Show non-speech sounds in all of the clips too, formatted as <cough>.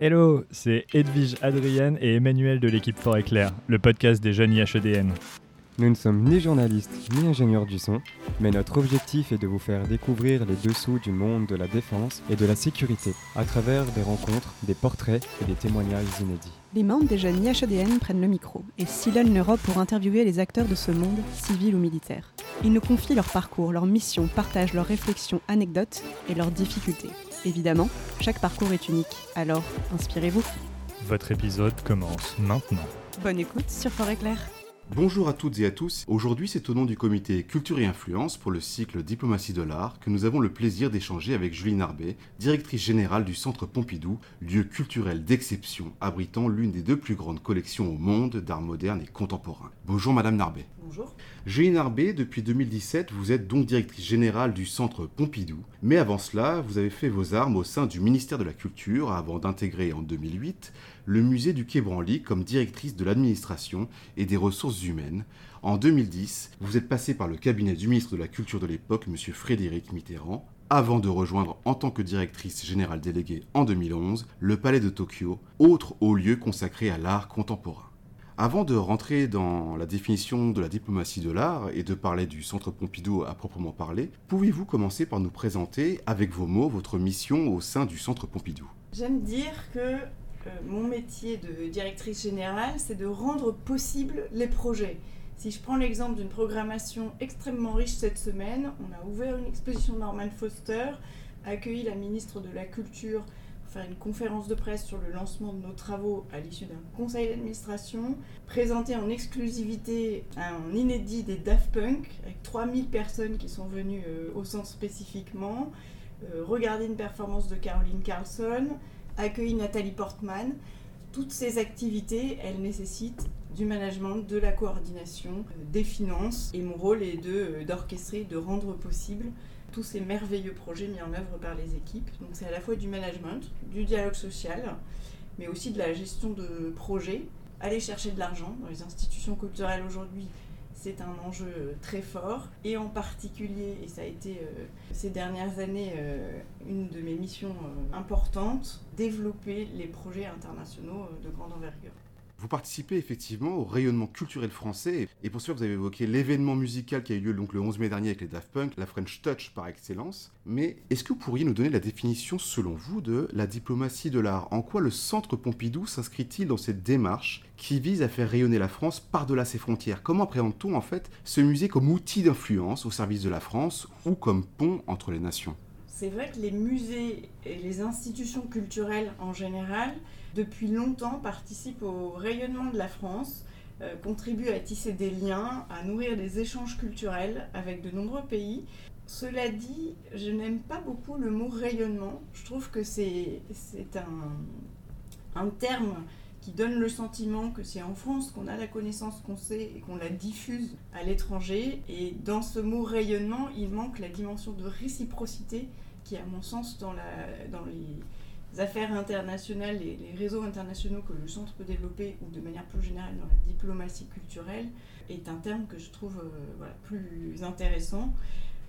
Hello, c'est Edwige Adrienne et Emmanuel de l'équipe Fort Éclair, le podcast des jeunes IHEDN. Nous ne sommes ni journalistes ni ingénieurs du son, mais notre objectif est de vous faire découvrir les dessous du monde de la défense et de la sécurité à travers des rencontres, des portraits et des témoignages inédits. Les membres des jeunes IHEDN prennent le micro et sillonnent l'Europe pour interviewer les acteurs de ce monde, civil ou militaire. Ils nous confient leur parcours, leur mission, partagent leurs réflexions, anecdotes et leurs difficultés. Évidemment, chaque parcours est unique, alors inspirez-vous. Votre épisode commence maintenant. Bonne écoute sur Fort Éclair. Bonjour à toutes et à tous. Aujourd'hui, c'est au nom du comité Culture et Influence pour le cycle Diplomatie de l'art que nous avons le plaisir d'échanger avec Julie Narbet, directrice générale du Centre Pompidou, lieu culturel d'exception abritant l'une des deux plus grandes collections au monde d'art moderne et contemporain. Bonjour Madame Narbet. Bonjour. Julie Narbet, depuis 2017, vous êtes donc directrice générale du Centre Pompidou. Mais avant cela, vous avez fait vos armes au sein du ministère de la Culture avant d'intégrer en 2008 le musée du Quai Branly comme directrice de l'administration et des ressources humaines. En 2010, vous êtes passée par le cabinet du ministre de la Culture de l'époque, M. Frédéric Mitterrand, avant de rejoindre en tant que directrice générale déléguée en 2011 le Palais de Tokyo, autre haut lieu consacré à l'art contemporain. Avant de rentrer dans la définition de la diplomatie de l'art et de parler du Centre Pompidou à proprement parler, pouvez-vous commencer par nous présenter, avec vos mots, votre mission au sein du Centre Pompidou? J'aime dire que euh, mon métier de directrice générale, c'est de rendre possible les projets. Si je prends l'exemple d'une programmation extrêmement riche cette semaine, on a ouvert une exposition Norman Foster, accueilli la ministre de la Culture faire une conférence de presse sur le lancement de nos travaux à l'issue d'un conseil d'administration, présenté en exclusivité un inédit des Daft Punk, avec 3000 personnes qui sont venues euh, au centre spécifiquement, euh, regarder une performance de Caroline Carlson, accueilli Nathalie Portman. Toutes ces activités, elles nécessitent du management, de la coordination, euh, des finances. Et mon rôle est d'orchestrer, de rendre possible tous ces merveilleux projets mis en œuvre par les équipes. Donc c'est à la fois du management, du dialogue social, mais aussi de la gestion de projets. Aller chercher de l'argent dans les institutions culturelles aujourd'hui, c'est un enjeu très fort et en particulier, et ça a été euh, ces dernières années euh, une de mes missions euh, importantes, développer les projets internationaux de grande envergure. Vous participez effectivement au rayonnement culturel français. Et pour cela vous avez évoqué l'événement musical qui a eu lieu donc le 11 mai dernier avec les Daft Punk, la French Touch par excellence. Mais est-ce que vous pourriez nous donner la définition selon vous de la diplomatie de l'art? En quoi le Centre Pompidou s'inscrit-il dans cette démarche qui vise à faire rayonner la France par-delà ses frontières? Comment appréhende-t-on en fait ce musée comme outil d'influence au service de la France ou comme pont entre les nations? C'est vrai que les musées et les institutions culturelles en général, depuis longtemps, participent au rayonnement de la France, euh, contribuent à tisser des liens, à nourrir des échanges culturels avec de nombreux pays. Cela dit, je n'aime pas beaucoup le mot rayonnement. Je trouve que c'est un, un terme qui donne le sentiment que c'est en France qu'on a la connaissance qu'on sait et qu'on la diffuse à l'étranger. Et dans ce mot rayonnement, il manque la dimension de réciprocité qui, à mon sens, dans, la, dans les affaires internationales et les réseaux internationaux que le centre peut développer, ou de manière plus générale dans la diplomatie culturelle, est un terme que je trouve euh, plus intéressant.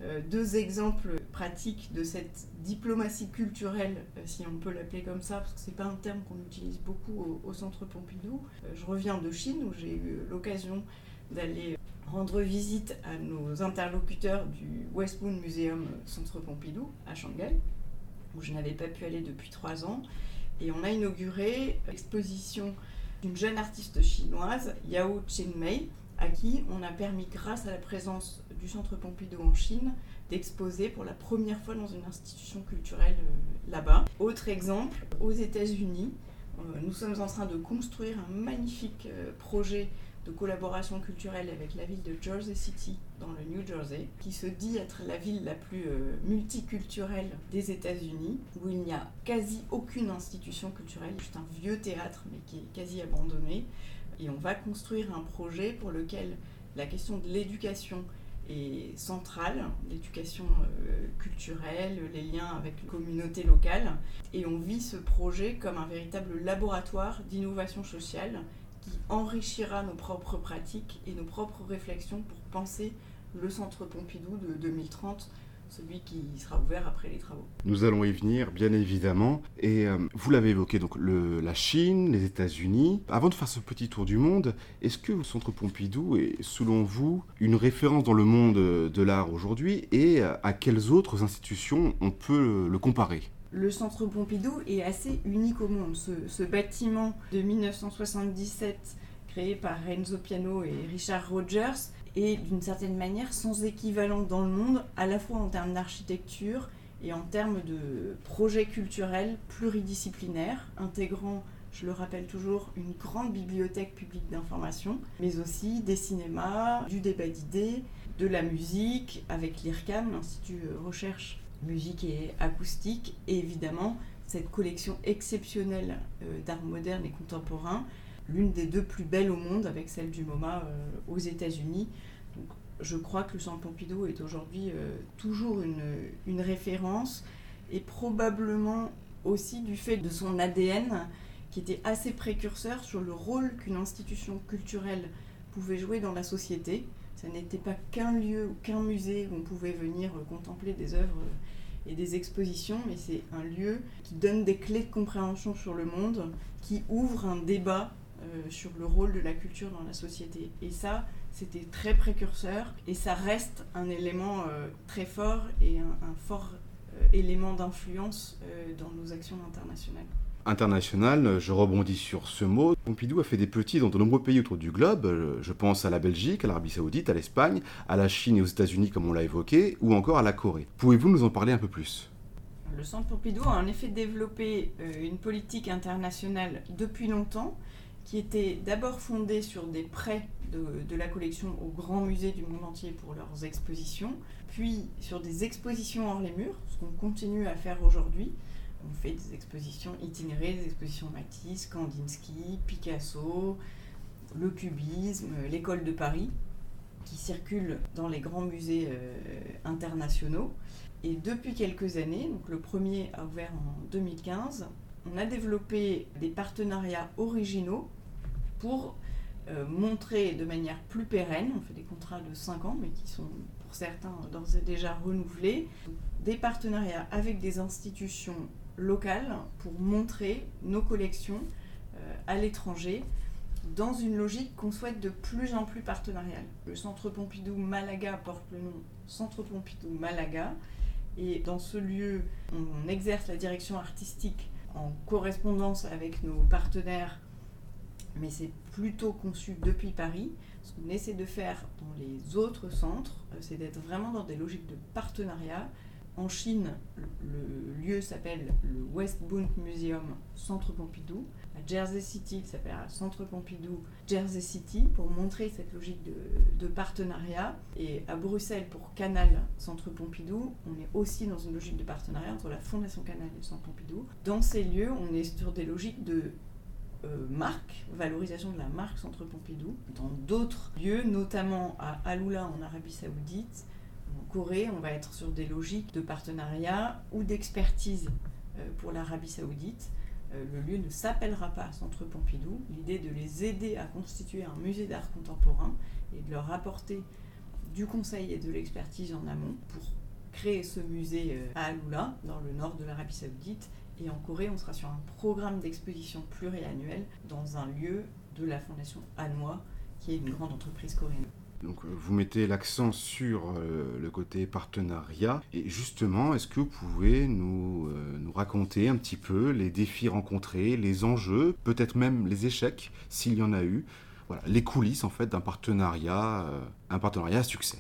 Euh, deux exemples pratiques de cette diplomatie culturelle, euh, si on peut l'appeler comme ça, parce que ce n'est pas un terme qu'on utilise beaucoup au, au Centre Pompidou. je reviens de Chine où j'ai eu l'occasion d'aller rendre visite à nos interlocuteurs du West Moon Museum Centre Pompidou à Shanghai, où je n'avais pas pu aller depuis trois ans. Et on a inauguré l'exposition d'une jeune artiste chinoise, Yao Mei, à qui on a permis, grâce à la présence du Centre Pompidou en Chine, d'exposer pour la première fois dans une institution culturelle euh, là-bas. Autre exemple, aux États-Unis, euh, nous sommes en train de construire un magnifique euh, projet de collaboration culturelle avec la ville de Jersey City dans le New Jersey, qui se dit être la ville la plus euh, multiculturelle des États-Unis, où il n'y a quasi aucune institution culturelle, juste un vieux théâtre mais qui est quasi abandonné. Et on va construire un projet pour lequel la question de l'éducation est centrale, l'éducation euh, culturelle, les liens avec les communautés locales. Et on vit ce projet comme un véritable laboratoire d'innovation sociale qui enrichira nos propres pratiques et nos propres réflexions pour penser le Centre Pompidou de 2030 celui qui sera ouvert après les travaux. Nous allons y venir, bien évidemment. Et euh, vous l'avez évoqué, donc la Chine, les États-Unis. Avant de faire ce petit tour du monde, est-ce que le Centre Pompidou est, selon vous, une référence dans le monde de l'art aujourd'hui Et à quelles autres institutions on peut le comparer? Le centre Pompidou est assez unique au monde. Ce, bâtiment de 1977, créé par Renzo Piano et Richard Rogers, est d'une certaine manière sans équivalent dans le monde, à la fois en termes d'architecture et en termes de projet culturel pluridisciplinaire, intégrant, je le rappelle toujours, une grande bibliothèque publique d'information, mais aussi des cinémas, du débat d'idées, de la musique, avec l'IRCAM, l'Institut Recherche Musique et Acoustique, et évidemment cette collection exceptionnelle euh, d'art moderne et contemporain l'une des deux plus belles au monde avec celle du MoMA euh, aux États-Unis. Je crois que le Centre Pompidou est aujourd'hui euh, toujours une, une, référence et probablement aussi du fait de son ADN qui était assez précurseur sur le rôle qu'une institution culturelle pouvait jouer dans la société. Ça n'était pas qu'un lieu ou qu'un musée où on pouvait venir euh, contempler des œuvres et des expositions, mais c'est un lieu qui donne des clés de compréhension sur le monde, qui ouvre un débat euh, sur le rôle de la culture dans la société. Et ça, c'était très précurseur et ça reste un élément euh, très fort et un, fort euh, élément d'influence dans nos actions internationales. International, je rebondis sur ce mot. Pompidou a fait des petits dans de nombreux pays autour du globe. Je pense à la Belgique, à l'Arabie Saoudite, à l'Espagne, à la Chine et aux États-Unis, comme on l'a évoqué, ou encore à la Corée. Pouvez-vous nous en parler un peu plus? Le Centre Pompidou a en effet développé une politique internationale depuis longtemps qui était d'abord fondée sur des prêts de, la collection aux grands musées du monde entier pour leurs expositions, puis sur des expositions hors les murs, ce qu'on continue à faire aujourd'hui. On fait des expositions itinérées, des expositions Matisse, Kandinsky, Picasso, le cubisme, l'école de Paris, qui circulent dans les grands musées euh, internationaux. Et depuis quelques années, donc le premier a ouvert en 2015, on a développé des partenariats originaux pour euh, montrer de manière plus pérenne, on fait des contrats de 5 ans, mais qui sont pour certains d'ores et déjà renouvelés, des partenariats avec des institutions locales pour montrer nos collections euh, à l'étranger dans une logique qu'on souhaite de plus en plus partenariale. Le Centre Pompidou Malaga porte le nom Centre Pompidou Malaga et dans ce lieu, on exerce la direction artistique en correspondance avec nos partenaires mais c'est plutôt conçu depuis Paris. Ce qu'on essaie de faire dans les autres centres, euh, c'est d'être vraiment dans des logiques de partenariat. En Chine, le lieu s'appelle le West Bund Museum Centre Pompidou. À Jersey City, il s'appelle Centre Pompidou Jersey City pour montrer cette logique de, partenariat. Et à Bruxelles, pour Canal Centre Pompidou, on est aussi dans une logique de partenariat entre la Fondation Canal et Centre Pompidou. Dans ces lieux, on est sur des logiques de euh, marque, valorisation de la marque Centre Pompidou. Dans d'autres lieux, notamment à Aloula en Arabie Saoudite, Corée, on va être sur des logiques de partenariat ou d'expertise euh, pour l'Arabie Saoudite. Euh, le lieu ne s'appellera pas Centre Pompidou. L'idée de les aider à constituer un musée d'art contemporain et de leur apporter du conseil et de l'expertise en amont pour créer ce musée à Aloula, dans le nord de l'Arabie Saoudite, et en Corée, on sera sur un programme d'exposition pluriannuel dans un lieu de la Fondation Hanoi, qui est une grande entreprise coréenne. Donc euh, vous mettez l'accent sur euh, le côté partenariat. Et justement, est-ce que vous pouvez nous, euh, nous, raconter un petit peu les défis rencontrés, les enjeux, peut-être même les échecs, s'il y en a eu, voilà, les coulisses en fait d'un partenariat, un partenariat à succès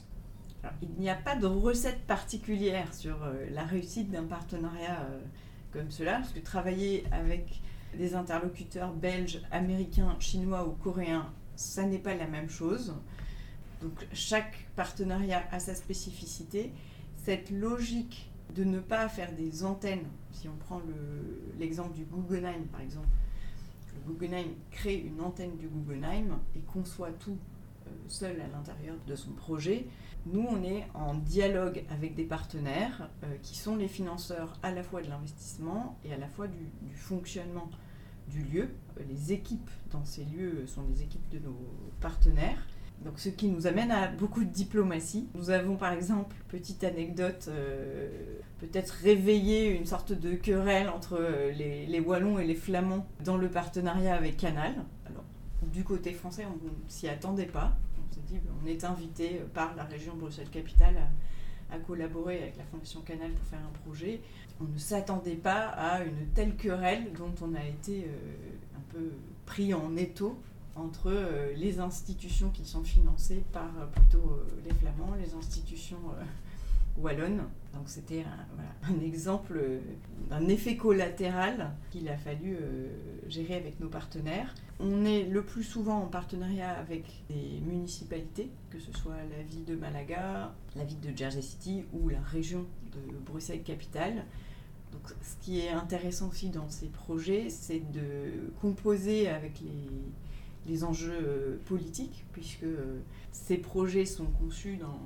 Il n'y a pas de recette particulière sur la réussite d'un partenariat comme cela, parce que travailler avec des interlocuteurs belges, américains, chinois ou coréens, ça n'est pas la même chose. Donc chaque partenariat a sa spécificité. Cette logique de ne pas faire des antennes, si on prend l'exemple du Guggenheim par exemple, le Guggenheim crée une antenne du Guggenheim et conçoit tout euh, seul à l'intérieur de son projet. Nous, on est en dialogue avec des partenaires euh, qui sont les financeurs à la fois de l'investissement et à la fois du, fonctionnement du lieu. Euh, les équipes dans ces lieux sont les équipes de nos partenaires. Donc, ce qui nous amène à beaucoup de diplomatie. Nous avons par exemple, petite anecdote, euh, peut-être réveillé une sorte de querelle entre euh, les, Wallons et les Flamands dans le partenariat avec Canal. Alors, du côté français, on ne s'y attendait pas. On s'est dit, on est invité par la région Bruxelles-Capitale à, collaborer avec la Fondation Canal pour faire un projet. On ne s'attendait pas à une telle querelle dont on a été euh, un peu pris en étau entre euh, les institutions qui sont financées par euh, plutôt euh, les Flamands, les institutions wallonnes. Donc c'était un, <laughs> un, exemple d'un effet collatéral qu'il a fallu gérer avec nos partenaires. On est le plus souvent en partenariat avec des municipalités, que ce soit la ville de Malaga, la ville de Jersey City ou la région de Bruxelles-Capitale. Donc, ce qui est intéressant aussi dans ces projets, c'est de composer avec les, les enjeux euh, politiques, puisque euh, ces projets sont conçus dans,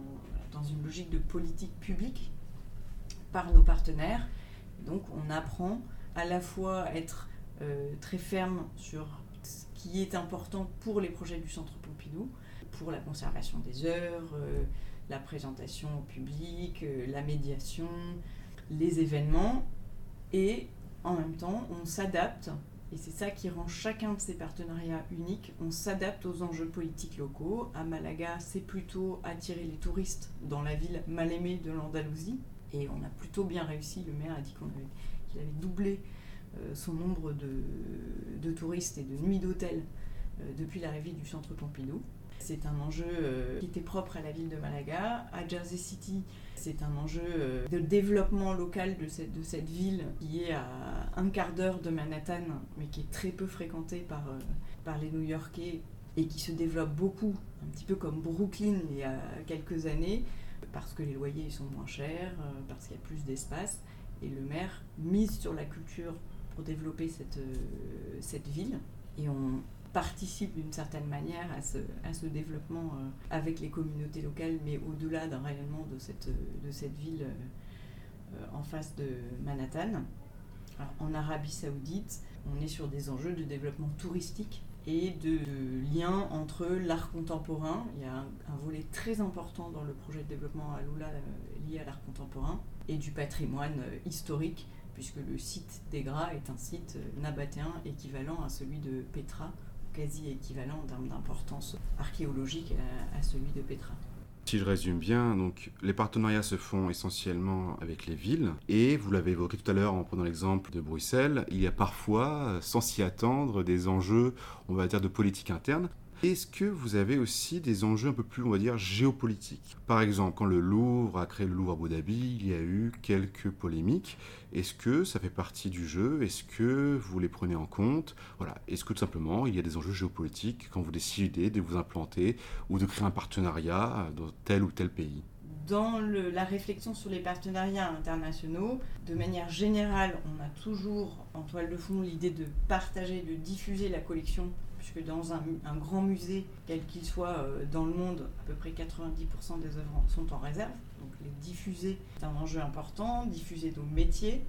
dans, une logique de politique publique par nos partenaires. Donc on apprend à la fois à être euh, très ferme sur ce qui est important pour les projets du Centre Pompidou, pour la conservation des œuvres, la présentation au public, la médiation, les événements, et en même temps on s'adapte et c'est ça qui rend chacun de ces partenariats uniques. On s'adapte aux enjeux politiques locaux. À Malaga, c'est plutôt attirer les touristes dans la ville mal aimée de l'Andalousie. Et on a plutôt bien réussi. Le maire a dit qu'il avait, doublé euh, son nombre de, de, touristes et de nuits d'hôtel euh, depuis l'arrivée du centre Pompidou. C'est un enjeu euh, qui était propre à la ville de Malaga. À Jersey City, c'est un enjeu euh, de développement local de cette, de cette ville qui est à un quart d'heure de Manhattan, mais qui est très peu fréquentée par, euh, par les New-Yorkais et qui se développe beaucoup, un petit peu comme Brooklyn il y a quelques années, parce que les loyers sont moins chers, parce qu'il y a plus d'espace. Et le maire mise sur la culture pour développer cette, cette ville. Et on, participe d'une certaine manière à ce, développement euh, avec les communautés locales, mais au-delà d'un rayonnement de cette, ville euh, en face de Manhattan. En Arabie saoudite, on est sur des enjeux de développement touristique et de, de lien entre l'art contemporain. Il y a un, volet très important dans le projet de développement à Lula euh, lié à l'art contemporain et du patrimoine euh, historique puisque le site des Gras est un site euh, nabatéen équivalent à celui de Petra quasi équivalent en termes d'importance archéologique à, celui de Petra. Si je résume bien, donc les partenariats se font essentiellement avec les villes et vous l'avez évoqué tout à l'heure en prenant l'exemple de Bruxelles, il y a parfois, sans s'y attendre, des enjeux, on va dire, de politique interne. Est-ce que vous avez aussi des enjeux un peu plus, on va dire, géopolitiques? Par exemple, quand le Louvre a créé le Louvre Abu Dhabi, il y a eu quelques polémiques. Est-ce que ça fait partie du jeu? Est-ce que vous les prenez en compte? Voilà. Est-ce que tout simplement, il y a des enjeux géopolitiques quand vous décidez de vous implanter ou de créer un partenariat dans tel ou tel pays? Dans la réflexion sur les partenariats internationaux, de manière générale, on a toujours en toile de fond l'idée de partager, de diffuser la collection puisque dans un, grand musée, quel qu'il soit euh, dans le monde, à peu près 90% des œuvres sont en réserve. Donc les diffuser est un enjeu important, diffuser nos métiers.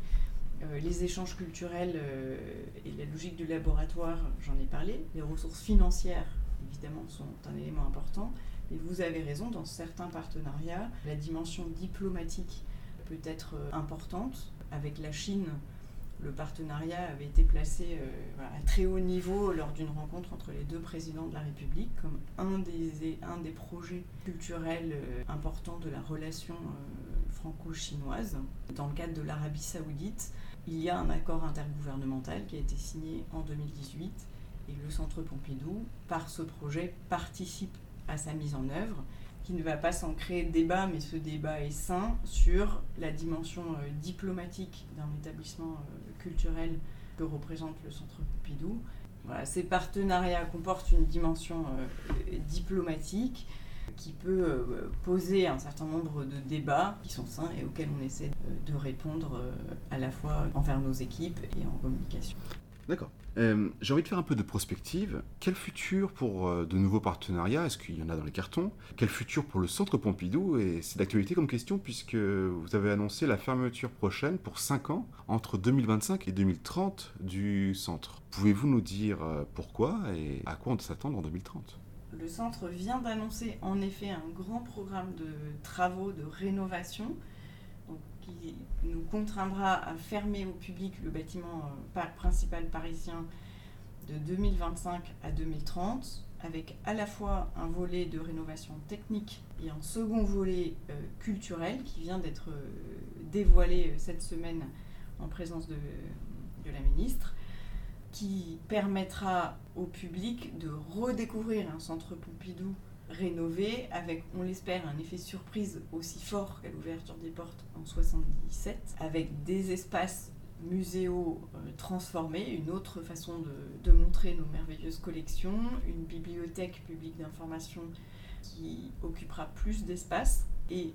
Euh, les échanges culturels euh, et la logique du laboratoire, j'en ai parlé. Les ressources financières, évidemment, sont un élément important. Et vous avez raison, dans certains partenariats, la dimension diplomatique peut être importante. Avec la Chine, le partenariat avait été placé euh, à très haut niveau lors d'une rencontre entre les deux présidents de la République comme un des, un des projets culturels euh, importants de la relation euh, franco-chinoise. Dans le cadre de l'Arabie saoudite, il y a un accord intergouvernemental qui a été signé en 2018 et le Centre Pompidou, par ce projet, participe à sa mise en œuvre qui ne va pas s'en créer de débat, mais ce débat est sain sur la dimension diplomatique d'un établissement culturel que représente le Centre Pompidou. Ces partenariats comportent une dimension euh, diplomatique qui peut euh, poser un certain nombre de débats qui sont sains et auxquels on essaie de répondre euh, à la fois envers nos équipes et en communication. D'accord. Euh, J'ai envie de faire un peu de prospective. Quel futur pour euh, de nouveaux partenariats? Est-ce qu'il y en a dans les cartons? Quel futur pour le Centre Pompidou? Et c'est d'actualité comme question puisque vous avez annoncé la fermeture prochaine pour 5 ans, entre 2025 et 2030, du centre. Pouvez-vous nous dire euh, pourquoi et à quoi on s'attendre en 2030 le centre vient d'annoncer en effet un grand programme de travaux de rénovation qui nous contraindra à fermer au public le bâtiment euh, principal parisien de 2025 à 2030, avec à la fois un volet de rénovation technique et un second volet euh, culturel qui vient d'être euh, dévoilé cette semaine en présence de, de la ministre, qui permettra au public de redécouvrir un centre Pompidou rénové avec, on l'espère, un effet surprise aussi fort qu'à l'ouverture des portes en 77, avec des espaces muséaux euh, transformés, une autre façon de, montrer nos merveilleuses collections, une bibliothèque publique d'information qui occupera plus d'espace et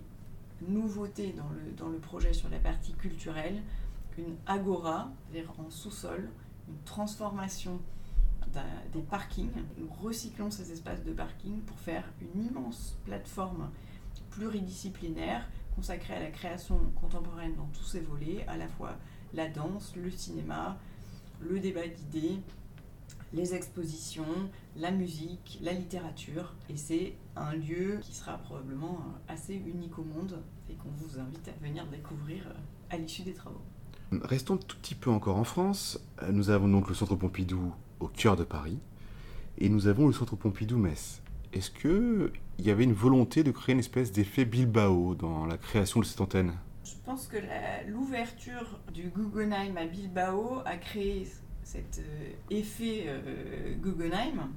nouveauté dans le, dans le projet sur la partie culturelle, une agora vers en sous-sol, une transformation des parkings. Nous recyclons ces espaces de parking pour faire une immense plateforme pluridisciplinaire consacrée à la création contemporaine dans tous ses volets, à la fois la danse, le cinéma, le débat d'idées, les expositions, la musique, la littérature. Et c'est un lieu qui sera probablement assez unique au monde et qu'on vous invite à venir découvrir à l'issue des travaux. Restons tout petit peu encore en France. Nous avons donc le Centre Pompidou au cœur de Paris et nous avons le Centre Pompidou-Metz. Est-ce qu'il y avait une volonté de créer une espèce d'effet Bilbao dans la création de cette antenne? Je pense que l'ouverture du Guggenheim à Bilbao a créé cet euh, effet euh, Guggenheim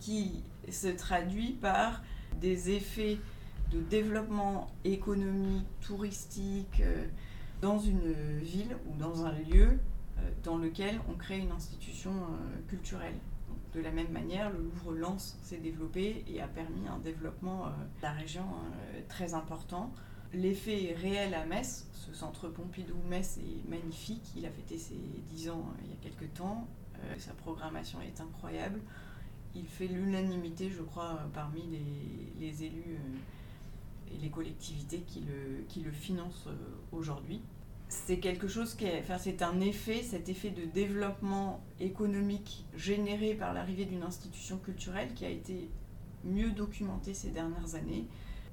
qui se traduit par des effets de développement économique, touristique, euh, dans une ville ou dans un lieu dans lequel on crée une institution euh, culturelle. de la même manière, le Louvre-Lens s'est développé et a permis un développement euh, de la région très important. L'effet est réel à Metz. Ce centre Pompidou-Metz est magnifique. Il a fêté ses 10 ans il y a quelques temps. sa programmation est incroyable. Il fait l'unanimité, je crois, parmi les, élus et les collectivités qui le, qui le financent aujourd'hui c'est quelque chose qui enfin, c'est un effet, cet effet de développement économique généré par l'arrivée d'une institution culturelle qui a été mieux documenté ces dernières années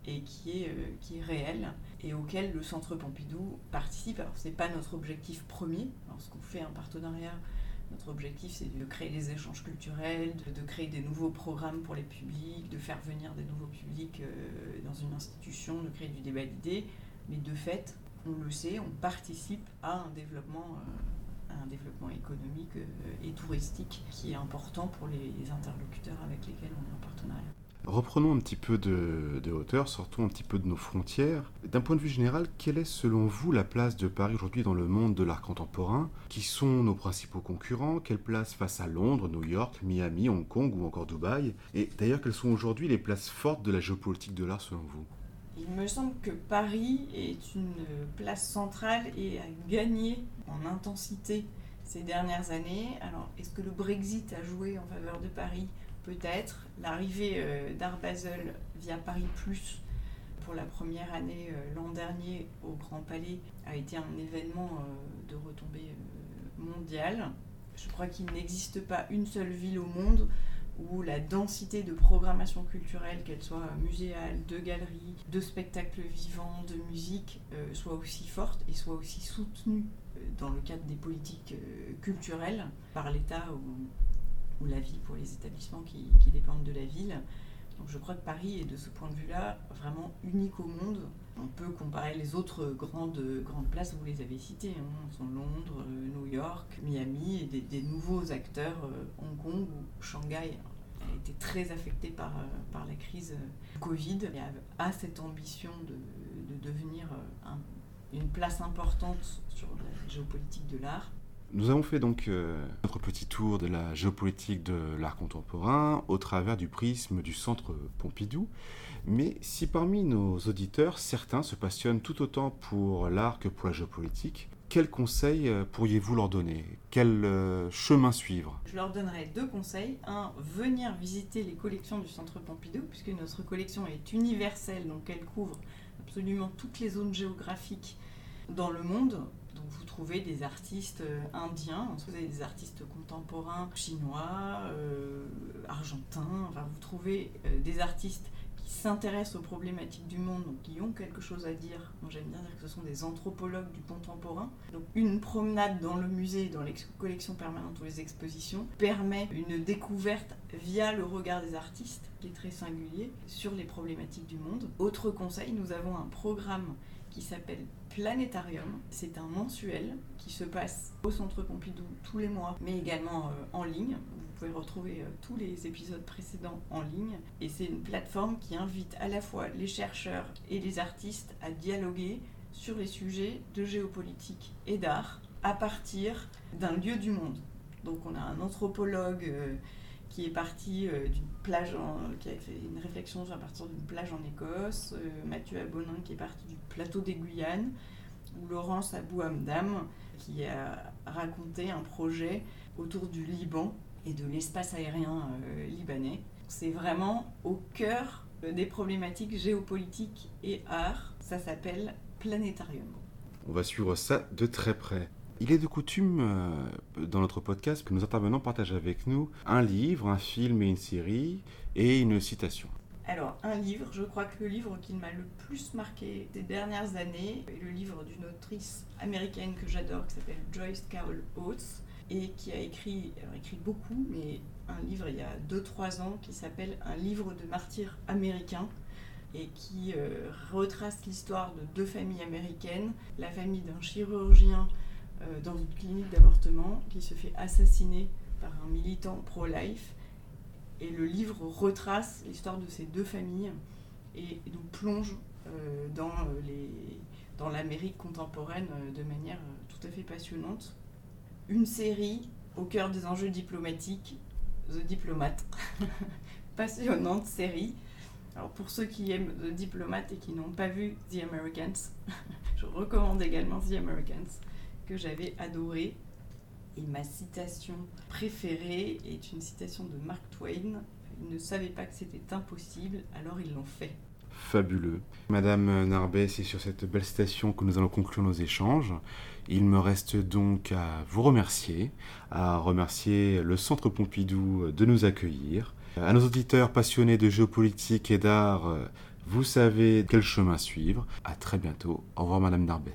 et qui est, euh, qui est réel et auquel le Centre Pompidou participe. Alors ce n'est pas notre objectif premier. Lorsqu'on fait un partenariat, notre objectif c'est de créer des échanges culturels, de, de, créer des nouveaux programmes pour les publics, de faire venir des nouveaux publics euh, dans une institution, de créer du débat d'idées. Mais de fait, on le sait, on participe à un développement, euh, un développement économique euh, et touristique qui est important pour les, interlocuteurs avec lesquels on est en partenariat. Reprenons un petit peu de, hauteur, sortons un petit peu de nos frontières. D'un point de vue général, quelle est selon vous la place de Paris aujourd'hui dans le monde de l'art contemporain? Qui sont nos principaux concurrents? Quelle place face à Londres, New York, Miami, Hong Kong ou encore Dubaï? Et d'ailleurs, quelles sont aujourd'hui les places fortes de la géopolitique de l'art selon vous? Il me semble que Paris est une place centrale et a gagné en intensité ces dernières années. Alors, est-ce que le Brexit a joué en faveur de Paris Peut-être. L'arrivée euh, d'Art Basel via Paris Plus pour la première année euh, l'an dernier au Grand Palais a été un événement euh, de retombée mondiale. Je crois qu'il n'existe pas une seule ville au monde où la densité de programmation culturelle, qu'elle soit muséale, de galeries, de spectacles vivants, de musique, euh, soit aussi forte et soit aussi soutenue euh, dans le cadre des politiques euh, culturelles par l'État ou, la ville pour les établissements qui, dépendent de la ville. Donc je crois que Paris est de ce point de vue-là vraiment unique au monde. On peut comparer les autres grandes, places, vous les avez citées, hein, sont Londres, New York, Miami, et des, nouveaux acteurs, Hong Kong ou Shanghai a été très affectée par, euh, la crise Covid et a, cette ambition de, de devenir euh, une place importante sur la géopolitique de l'art. Nous avons fait donc euh, notre petit tour de la géopolitique de l'art contemporain au travers du prisme du centre Pompidou. Mais si parmi nos auditeurs, certains se passionnent tout autant pour l'art que pour la géopolitique, quels conseils euh, pourriez-vous leur donner? Quel euh, chemin suivre? Je leur donnerais deux conseils. Un, venir visiter les collections du Centre Pompidou, puisque notre collection est universelle, donc elle couvre absolument toutes les zones géographiques dans le monde. Donc vous trouvez des artistes euh, indiens, vous avez des artistes contemporains chinois, euh, argentins, vous trouvez euh, des artistes qui s'intéressent aux problématiques du monde, donc qui ont quelque chose à dire? Moi j'aime bien dire que ce sont des anthropologues du contemporain. Donc une promenade dans le musée, dans les collections permanentes ou les expositions, permet une découverte via le regard des artistes, qui est très singulier, sur les problématiques du monde. Autre conseil, nous avons un programme qui s'appelle Planétarium. C'est un mensuel qui se passe au Centre Pompidou tous les mois, mais également euh, en ligne. Vous pouvez retrouver euh, tous les épisodes précédents en ligne. Et c'est une plateforme qui invite à la fois les chercheurs et les artistes à dialoguer sur les sujets de géopolitique et d'art à partir d'un lieu du monde. Donc on a un anthropologue euh, qui est parti euh, d'une plage, en, qui a fait une réflexion à partir d'une plage en Écosse, euh, Mathieu Abonin qui est parti du plateau des Guyanes, ou Laurence Abou Hamdam qui a raconté un projet autour du Liban et de l'espace aérien euh, libanais. C'est vraiment au cœur des problématiques géopolitiques et art. Ça s'appelle Planétarium. On va suivre ça de très près. Il est de coutume euh, dans notre podcast que nos intervenants partagent avec nous un livre, un film et une série et une citation. Alors, un livre, je crois que le livre qui m'a le plus marqué ces dernières années est le livre d'une autrice américaine que j'adore qui s'appelle Joyce Carol Oates et qui a écrit, écrit beaucoup, mais un livre il y a 2-3 ans qui s'appelle Un livre de martyrs américains et qui euh, retrace l'histoire de deux familles américaines, la famille d'un chirurgien dans une clinique d'avortement qui se fait assassiner par un militant pro-life. Et le livre retrace l'histoire de ces deux familles et nous plonge euh, dans, euh, les, dans l'Amérique contemporaine euh, de manière euh, tout à fait passionnante. Une série au cœur des enjeux diplomatiques, The Diplomate. <laughs> Passionnante série. Alors pour ceux qui aiment The Diplomate et qui n'ont pas vu The Americans, <laughs> je recommande également The Americans j'avais adoré. Et ma citation préférée est une citation de Mark Twain. Ils ne savaient pas que c'était impossible, alors ils l'ont fait. Fabuleux. Madame Narbet, c'est sur cette belle citation que nous allons conclure nos échanges. Il me reste donc à vous remercier, à remercier le Centre Pompidou de nous accueillir. À nos auditeurs passionnés de géopolitique et d'art, vous savez quel chemin suivre. À très bientôt. Au revoir Madame Narbet.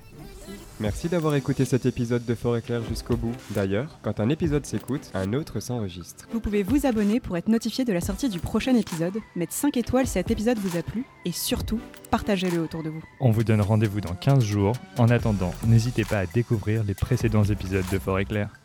Merci. D'avoir écouté cet épisode de Forêt Claire jusqu'au bout. D'ailleurs, quand un épisode s'écoute, un autre s'enregistre. Vous pouvez vous abonner pour être notifié de la sortie du prochain épisode, mettre 5 étoiles si cet épisode vous a plu, et surtout, partagez-le autour de vous. On vous donne rendez-vous dans 15 jours. En attendant, n'hésitez pas à découvrir les précédents épisodes de Forêt Claire.